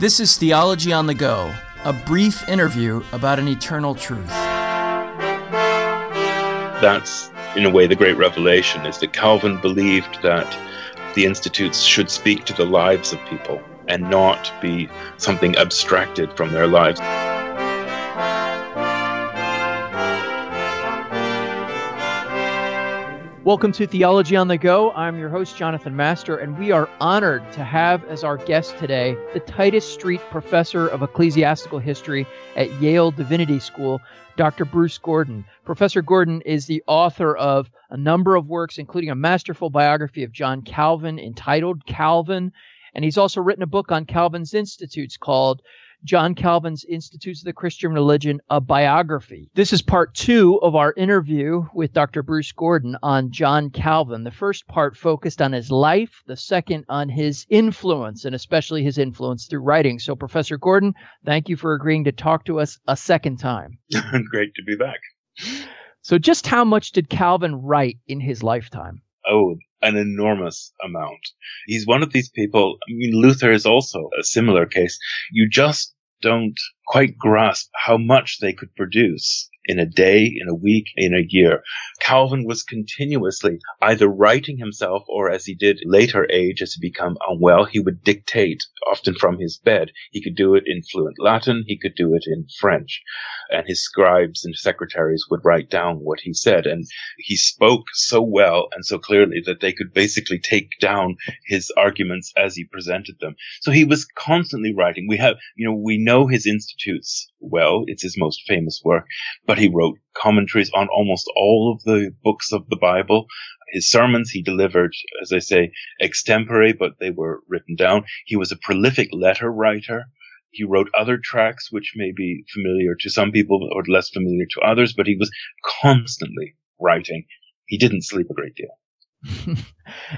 This is Theology on the Go, a brief interview about an eternal truth. That's, in a way, the great revelation is that Calvin believed that the institutes should speak to the lives of people and not be something abstracted from their lives. Welcome to Theology on the Go. I'm your host, Jonathan Master, and we are honored to have as our guest today the Titus Street Professor of Ecclesiastical History at Yale Divinity School, Dr. Bruce Gordon. Professor Gordon is the author of a number of works, including a masterful biography of John Calvin entitled Calvin, and he's also written a book on Calvin's Institutes called John Calvin's Institutes of the Christian Religion, a biography. This is part two of our interview with Dr. Bruce Gordon on John Calvin. The first part focused on his life, the second on his influence, and especially his influence through writing. So, Professor Gordon, thank you for agreeing to talk to us a second time. Great to be back. So, just how much did Calvin write in his lifetime? Oh, an enormous amount. He's one of these people. I mean, Luther is also a similar case. You just don't quite grasp how much they could produce in a day, in a week, in a year. Calvin was continuously either writing himself or as he did later age, as he became unwell, he would dictate often from his bed. He could do it in fluent Latin. He could do it in French. And his scribes and secretaries would write down what he said. And he spoke so well and so clearly that they could basically take down his arguments as he presented them. So he was constantly writing. We have, you know, we know his institutes well. It's his most famous work, but he wrote commentaries on almost all of the books of the Bible. His sermons he delivered, as I say, extempore, but they were written down. He was a prolific letter writer. He wrote other tracts, which may be familiar to some people or less familiar to others, but he was constantly writing. He didn't sleep a great deal.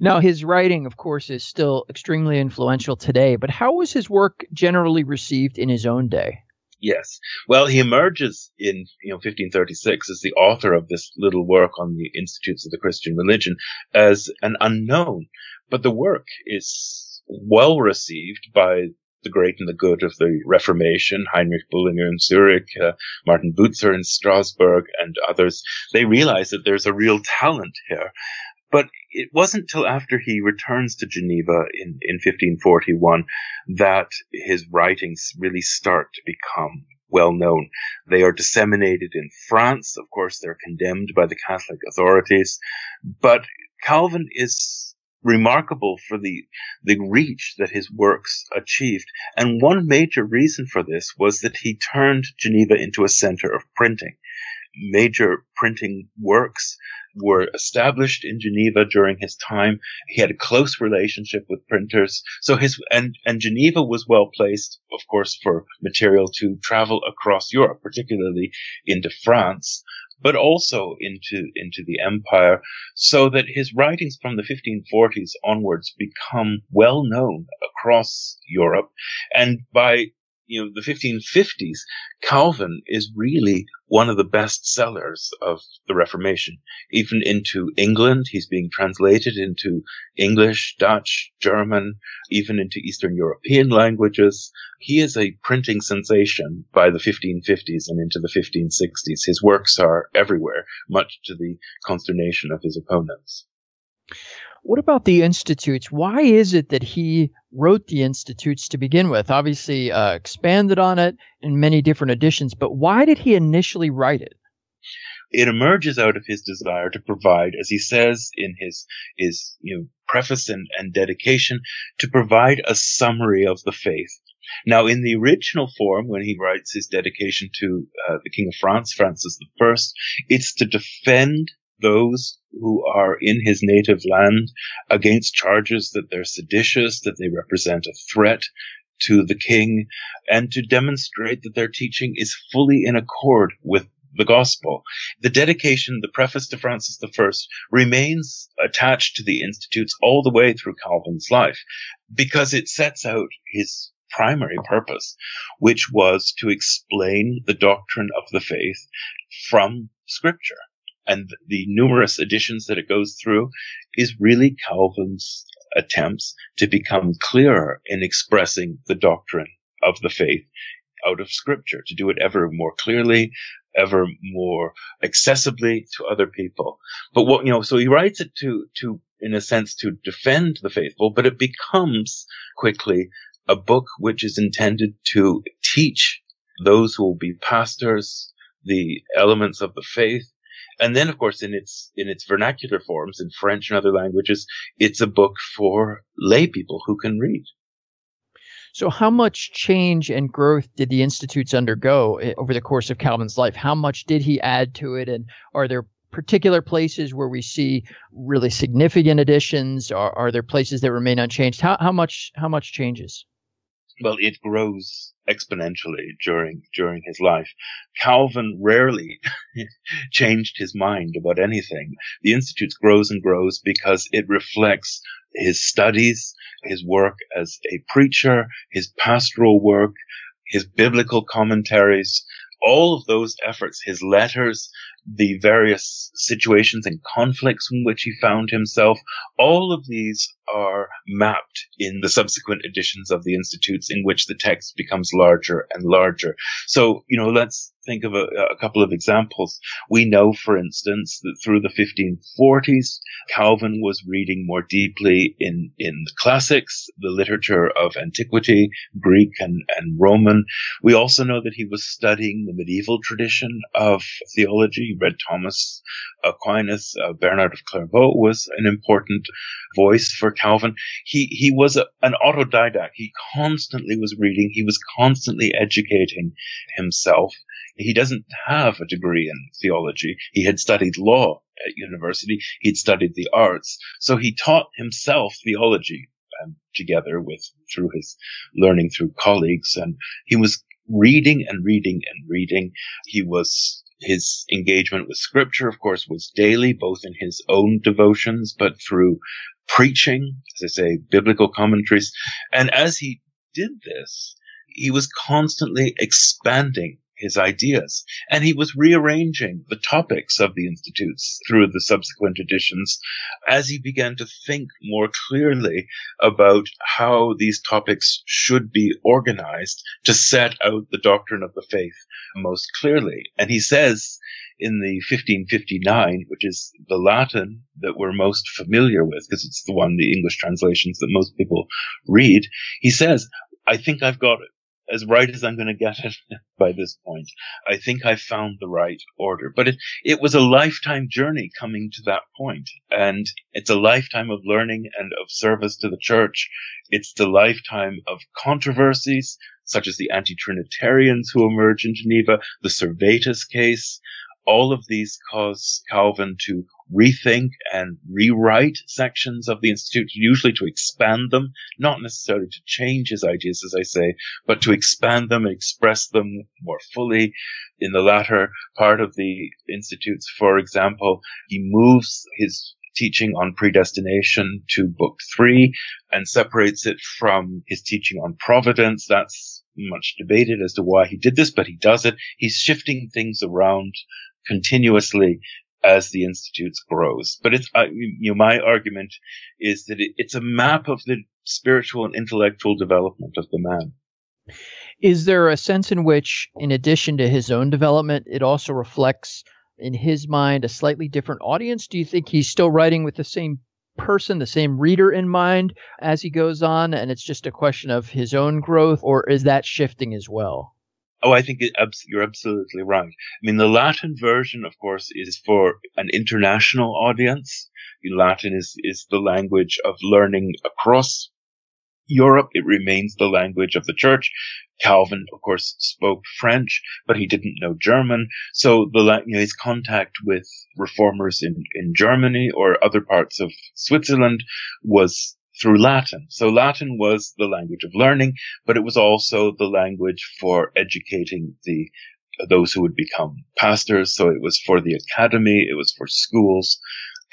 now, his writing, of course, is still extremely influential today, but how was his work generally received in his own day? Yes. Well, he emerges in you know 1536 as the author of this little work on the Institutes of the Christian Religion as an unknown, but the work is well received by the great and the good of the Reformation, Heinrich Bullinger in Zurich, uh, Martin Bucer in Strasbourg, and others. They realize that there's a real talent here. But it wasn't till after he returns to Geneva in, in 1541 that his writings really start to become well known. They are disseminated in France. Of course, they're condemned by the Catholic authorities. But Calvin is remarkable for the, the reach that his works achieved. And one major reason for this was that he turned Geneva into a center of printing. Major printing works were established in Geneva during his time. He had a close relationship with printers. So his, and, and Geneva was well placed, of course, for material to travel across Europe, particularly into France, but also into, into the empire, so that his writings from the 1540s onwards become well known across Europe. And by you know, the 1550s, Calvin is really one of the best sellers of the Reformation. Even into England, he's being translated into English, Dutch, German, even into Eastern European languages. He is a printing sensation by the 1550s and into the 1560s. His works are everywhere, much to the consternation of his opponents. What about the institutes? Why is it that he wrote the institutes to begin with? Obviously, uh, expanded on it in many different editions, but why did he initially write it? It emerges out of his desire to provide, as he says in his his you know preface and, and dedication, to provide a summary of the faith. Now, in the original form, when he writes his dedication to uh, the King of France, Francis I, it's to defend those who are in his native land against charges that they're seditious, that they represent a threat to the king, and to demonstrate that their teaching is fully in accord with the gospel. The dedication, the preface to Francis I, remains attached to the institutes all the way through Calvin's life because it sets out his primary purpose, which was to explain the doctrine of the faith from scripture and the numerous editions that it goes through is really Calvin's attempts to become clearer in expressing the doctrine of the faith out of scripture, to do it ever more clearly, ever more accessibly to other people. But what, you know, so he writes it to, to, in a sense, to defend the faithful, but it becomes quickly a book which is intended to teach those who will be pastors the elements of the faith. And then, of course, in its, in its vernacular forms, in French and other languages, it's a book for lay people who can read. So, how much change and growth did the institutes undergo eh, over the course of Calvin's life? How much did he add to it? And are there particular places where we see really significant additions? Are, are there places that remain unchanged? How, how much how much changes? Well, it grows exponentially during during his life. Calvin rarely changed his mind about anything. The institute grows and grows because it reflects his studies, his work as a preacher, his pastoral work, his biblical commentaries, all of those efforts, his letters, the various situations and conflicts in which he found himself, all of these are mapped in the subsequent editions of the institutes in which the text becomes larger and larger. So, you know, let's think of a, a, couple of examples. We know, for instance, that through the 1540s, Calvin was reading more deeply in, in the classics, the literature of antiquity, Greek and, and Roman. We also know that he was studying the medieval tradition of theology. Read Thomas Aquinas, uh, Bernard of Clairvaux was an important voice for Calvin. He, he was a, an autodidact. He constantly was reading. He was constantly educating himself. He doesn't have a degree in theology. He had studied law at university. He'd studied the arts. So he taught himself theology um, together with, through his learning through colleagues. And he was reading and reading and reading. He was his engagement with scripture, of course, was daily, both in his own devotions, but through preaching, as I say, biblical commentaries. And as he did this, he was constantly expanding his ideas. And he was rearranging the topics of the institutes through the subsequent editions as he began to think more clearly about how these topics should be organized to set out the doctrine of the faith most clearly. And he says in the 1559, which is the Latin that we're most familiar with, because it's the one, the English translations that most people read, he says, I think I've got it as right as I'm going to get it by this point. I think I found the right order, but it, it was a lifetime journey coming to that point. And it's a lifetime of learning and of service to the church. It's the lifetime of controversies, such as the anti-Trinitarians who emerge in Geneva, the Servetus case, all of these cause Calvin to rethink and rewrite sections of the Institute, usually to expand them, not necessarily to change his ideas, as I say, but to expand them and express them more fully. In the latter part of the Institutes, for example, he moves his teaching on predestination to book three and separates it from his teaching on providence. That's much debated as to why he did this, but he does it. He's shifting things around continuously as the institutes grows. But it's, you know, my argument is that it, it's a map of the spiritual and intellectual development of the man. Is there a sense in which, in addition to his own development, it also reflects in his mind a slightly different audience? Do you think he's still writing with the same person, the same reader in mind as he goes on, and it's just a question of his own growth, or is that shifting as well? Oh, I think it, you're absolutely right. I mean, the Latin version, of course, is for an international audience. Latin is, is the language of learning across Europe. It remains the language of the church. Calvin, of course, spoke French, but he didn't know German. So the, you know, his contact with reformers in, in Germany or other parts of Switzerland was through Latin. So Latin was the language of learning, but it was also the language for educating the those who would become pastors. So it was for the academy, it was for schools.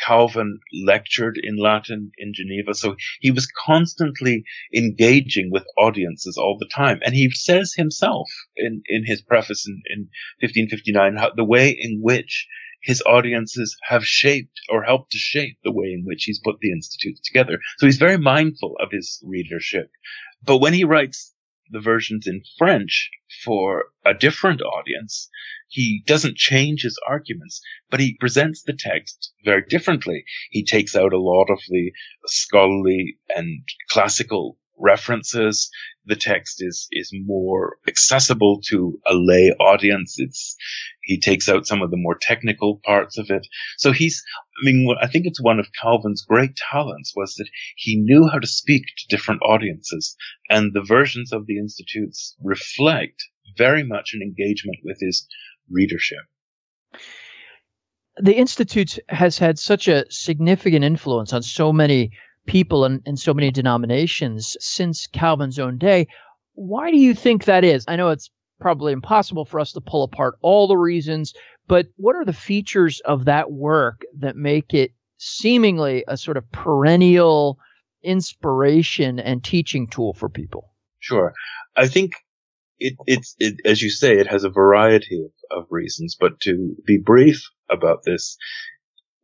Calvin lectured in Latin in Geneva, so he was constantly engaging with audiences all the time. And he says himself in, in his preface in, in 1559 how the way in which his audiences have shaped or helped to shape the way in which he's put the institute together. So he's very mindful of his readership. But when he writes the versions in French for a different audience. He doesn't change his arguments, but he presents the text very differently. He takes out a lot of the scholarly and classical references. The text is, is more accessible to a lay audience. It's, he takes out some of the more technical parts of it. So he's, I mean, I think it's one of Calvin's great talents was that he knew how to speak to different audiences and the versions of the institutes reflect very much an engagement with his readership. The Institutes has had such a significant influence on so many people and so many denominations since Calvin's own day. Why do you think that is? I know it's probably impossible for us to pull apart all the reasons, but what are the features of that work that make it seemingly a sort of perennial inspiration and teaching tool for people? Sure. I think it, it's, it, as you say, it has a variety of, of reasons, but to be brief about this,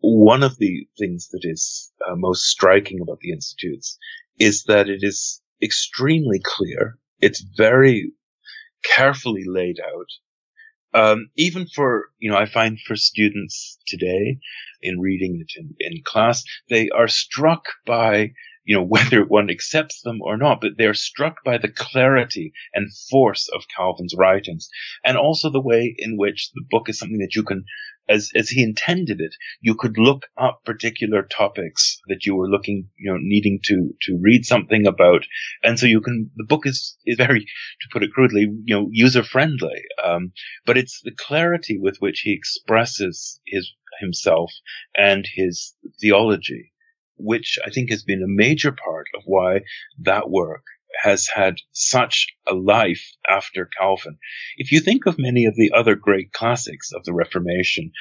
one of the things that is uh, most striking about the institutes is that it is extremely clear. It's very carefully laid out. Um, even for, you know, I find for students today in reading it in, in class, they are struck by you know, whether one accepts them or not, but they're struck by the clarity and force of Calvin's writings. And also the way in which the book is something that you can, as, as he intended it, you could look up particular topics that you were looking, you know, needing to, to read something about. And so you can, the book is, is very, to put it crudely, you know, user friendly. Um, but it's the clarity with which he expresses his, himself and his theology which I think has been a major part of why that work has had such a life after Calvin. If you think of many of the other great classics of the Reformation,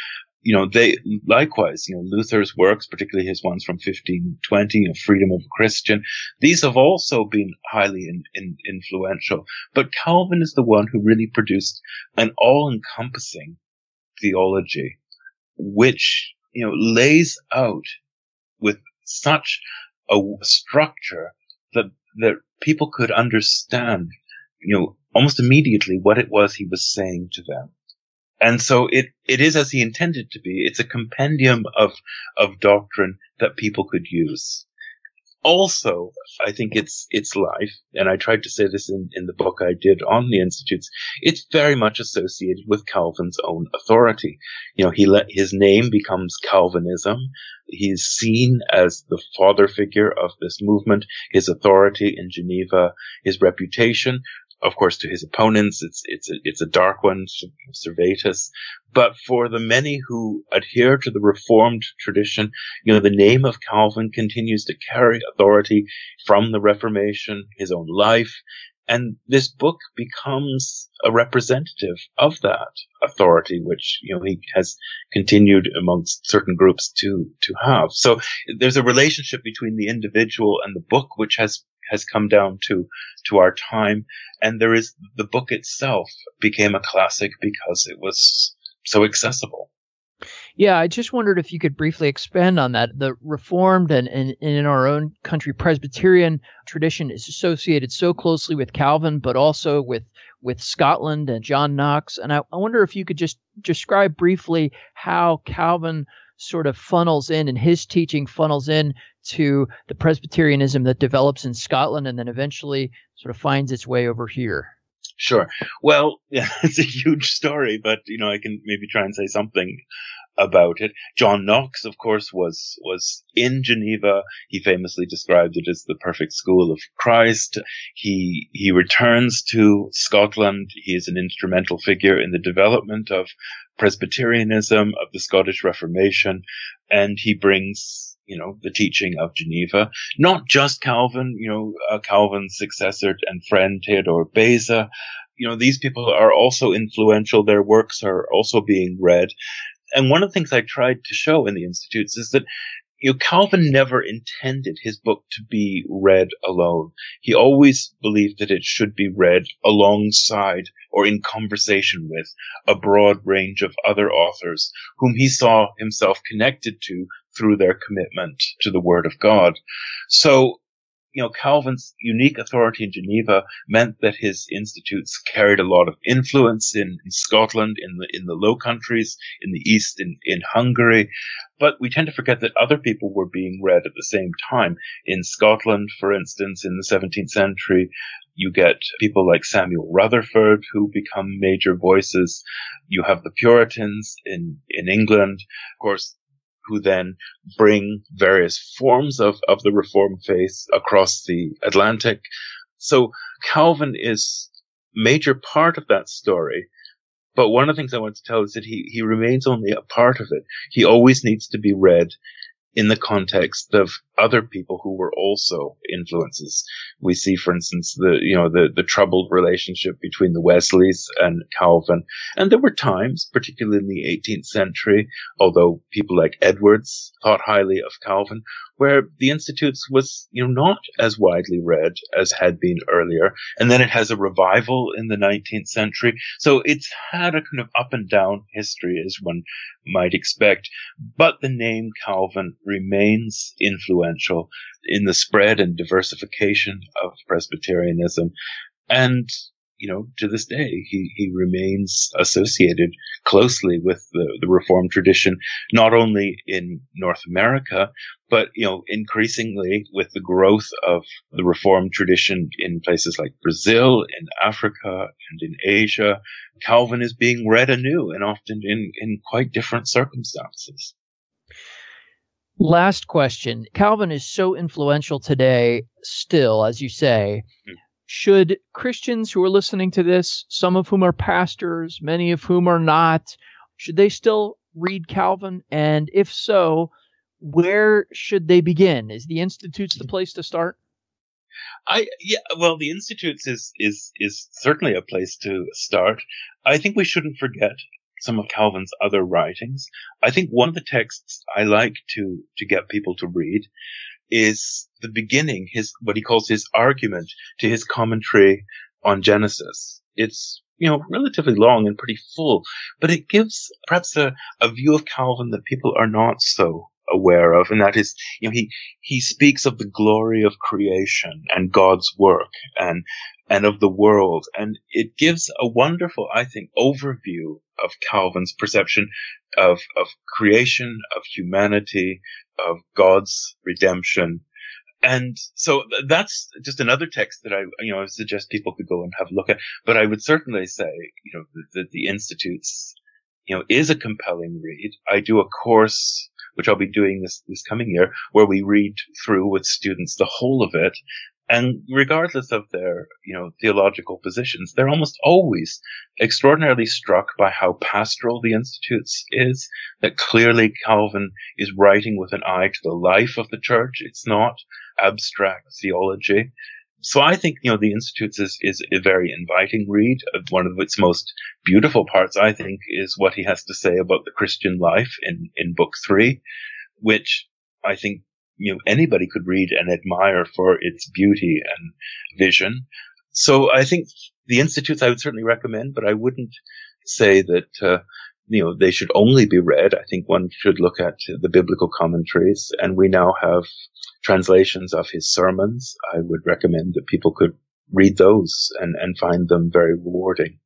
you know, they likewise, you know, Luther's works, particularly his ones from 1520, you know, Freedom of a Christian, these have also been highly in, in, influential. But Calvin is the one who really produced an all encompassing theology, which, you know, lays out with such a structure that that people could understand, you know, almost immediately what it was he was saying to them. And so it, it is as he intended to be. It's a compendium of, of doctrine that people could use also, I think it's its life, and I tried to say this in, in the book I did on the institutes. It's very much associated with Calvin's own authority. You know, he let his name becomes Calvinism. He's seen as the father figure of this movement. His authority in Geneva, his reputation of course, to his opponents, it's it's a, it's a dark one, Servetus. But for the many who adhere to the Reformed tradition, you know, the name of Calvin continues to carry authority from the Reformation, his own life, and this book becomes a representative of that authority, which you know he has continued amongst certain groups to to have. So there's a relationship between the individual and the book, which has has come down to to our time. And there is the book itself became a classic because it was so accessible. Yeah i just wondered if you could briefly expand on that. The reformed and, and, and in our own country presbyterian tradition is associated so closely with calvin but also with with scotland and john knox. And i, I wonder if you could just describe briefly how calvin sort of funnels in and his teaching funnels in to the Presbyterianism that develops in Scotland and then eventually sort of finds its way over here? Sure. Well, yeah, it's a huge story, but you know, I can maybe try and say something about it. John Knox, of course, was was in Geneva. He famously described it as the perfect school of Christ. He he returns to Scotland. He is an instrumental figure in the development of Presbyterianism, of the Scottish Reformation, and he brings you know, the teaching of Geneva. Not just Calvin, you know, uh, Calvin's successor and friend Theodore Beza. You know, these people are also influential. Their works are also being read. And one of the things I tried to show in the institutes is that you know, Calvin never intended his book to be read alone. He always believed that it should be read alongside or in conversation with a broad range of other authors whom he saw himself connected to through their commitment to the Word of God. So, you know, Calvin's unique authority in Geneva meant that his institutes carried a lot of influence in, in Scotland, in the in the Low Countries, in the East, in, in Hungary. But we tend to forget that other people were being read at the same time. In Scotland, for instance, in the 17th century, you get people like Samuel Rutherford who become major voices. You have the Puritans in, in England. Of course, who then bring various forms of, of the Reformed faith across the Atlantic. So Calvin is major part of that story. But one of the things I want to tell is that he, he remains only a part of it. He always needs to be read in the context of other people who were also influences. We see, for instance, the, you know, the, the troubled relationship between the Wesleys and Calvin. And there were times, particularly in the 18th century, although people like Edwards thought highly of Calvin, where the Institutes was, you know, not as widely read as had been earlier. And then it has a revival in the 19th century. So it's had a kind of up and down history as one might expect. But the name Calvin remains influential in the spread and diversification of Presbyterianism. And you know, to this day, he, he remains associated closely with the, the Reformed tradition, not only in North America, but, you know, increasingly with the growth of the Reformed tradition in places like Brazil, in Africa, and in Asia. Calvin is being read anew and often in, in quite different circumstances. Last question. Calvin is so influential today, still, as you say. Mm should Christians who are listening to this, some of whom are pastors, many of whom are not, should they still read Calvin? And if so, where should they begin? Is the Institutes the place to start? I yeah, well, the Institutes is is is certainly a place to start. I think we shouldn't forget some of Calvin's other writings. I think one of the texts I like to to get people to read is the beginning, his, what he calls his argument to his commentary on Genesis. It's, you know, relatively long and pretty full, but it gives perhaps a, a view of Calvin that people are not so aware of, and that is, you know, he, he speaks of the glory of creation and God's work and, and of the world. And it gives a wonderful, I think, overview of Calvin's perception of, of creation, of humanity, of God's redemption. And so that's just another text that I, you know, I suggest people could go and have a look at. But I would certainly say, you know, that the Institutes, you know, is a compelling read. I do a course, which I'll be doing this, this coming year, where we read through with students the whole of it and regardless of their, you know, theological positions, they're almost always extraordinarily struck by how pastoral the Institutes is, that clearly Calvin is writing with an eye to the life of the church. It's not abstract theology. So I think, you know, the Institutes is, is a very inviting read. Uh, one of its most beautiful parts, I think, is what he has to say about the Christian life in, in book three, which I think you know anybody could read and admire for its beauty and vision. So I think the institutes I would certainly recommend, but I wouldn't say that uh, you know they should only be read. I think one should look at the biblical commentaries, and we now have translations of his sermons. I would recommend that people could read those and, and find them very rewarding.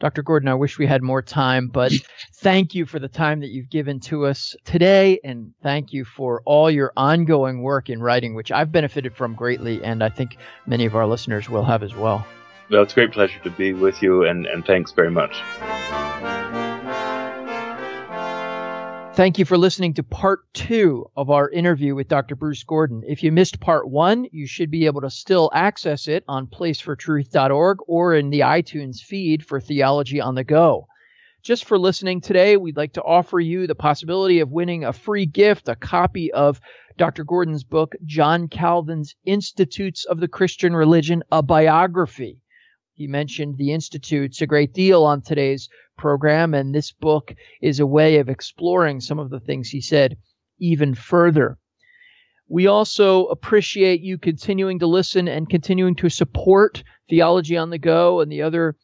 Dr. Gordon, I wish we had more time, but thank you for the time that you've given to us today. And thank you for all your ongoing work in writing, which I've benefited from greatly. And I think many of our listeners will have as well. Well, it's a great pleasure to be with you, and, and thanks very much. Thank you for listening to part two of our interview with Dr. Bruce Gordon. If you missed part one, you should be able to still access it on placefortruth.org or in the iTunes feed for Theology on the Go. Just for listening today, we'd like to offer you the possibility of winning a free gift, a copy of Dr. Gordon's book, John Calvin's Institutes of the Christian Religion, a biography. He mentioned the Institutes a great deal on today's program, and this book is a way of exploring some of the things he said even further. We also appreciate you continuing to listen and continuing to support Theology on the Go and the other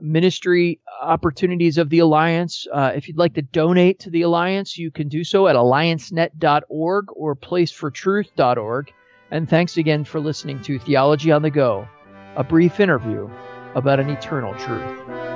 ministry opportunities of the Alliance. Uh, if you'd like to donate to the Alliance, you can do so at alliancenet.org or placefortruth.org. And thanks again for listening to Theology on the Go, a brief interview about an eternal truth.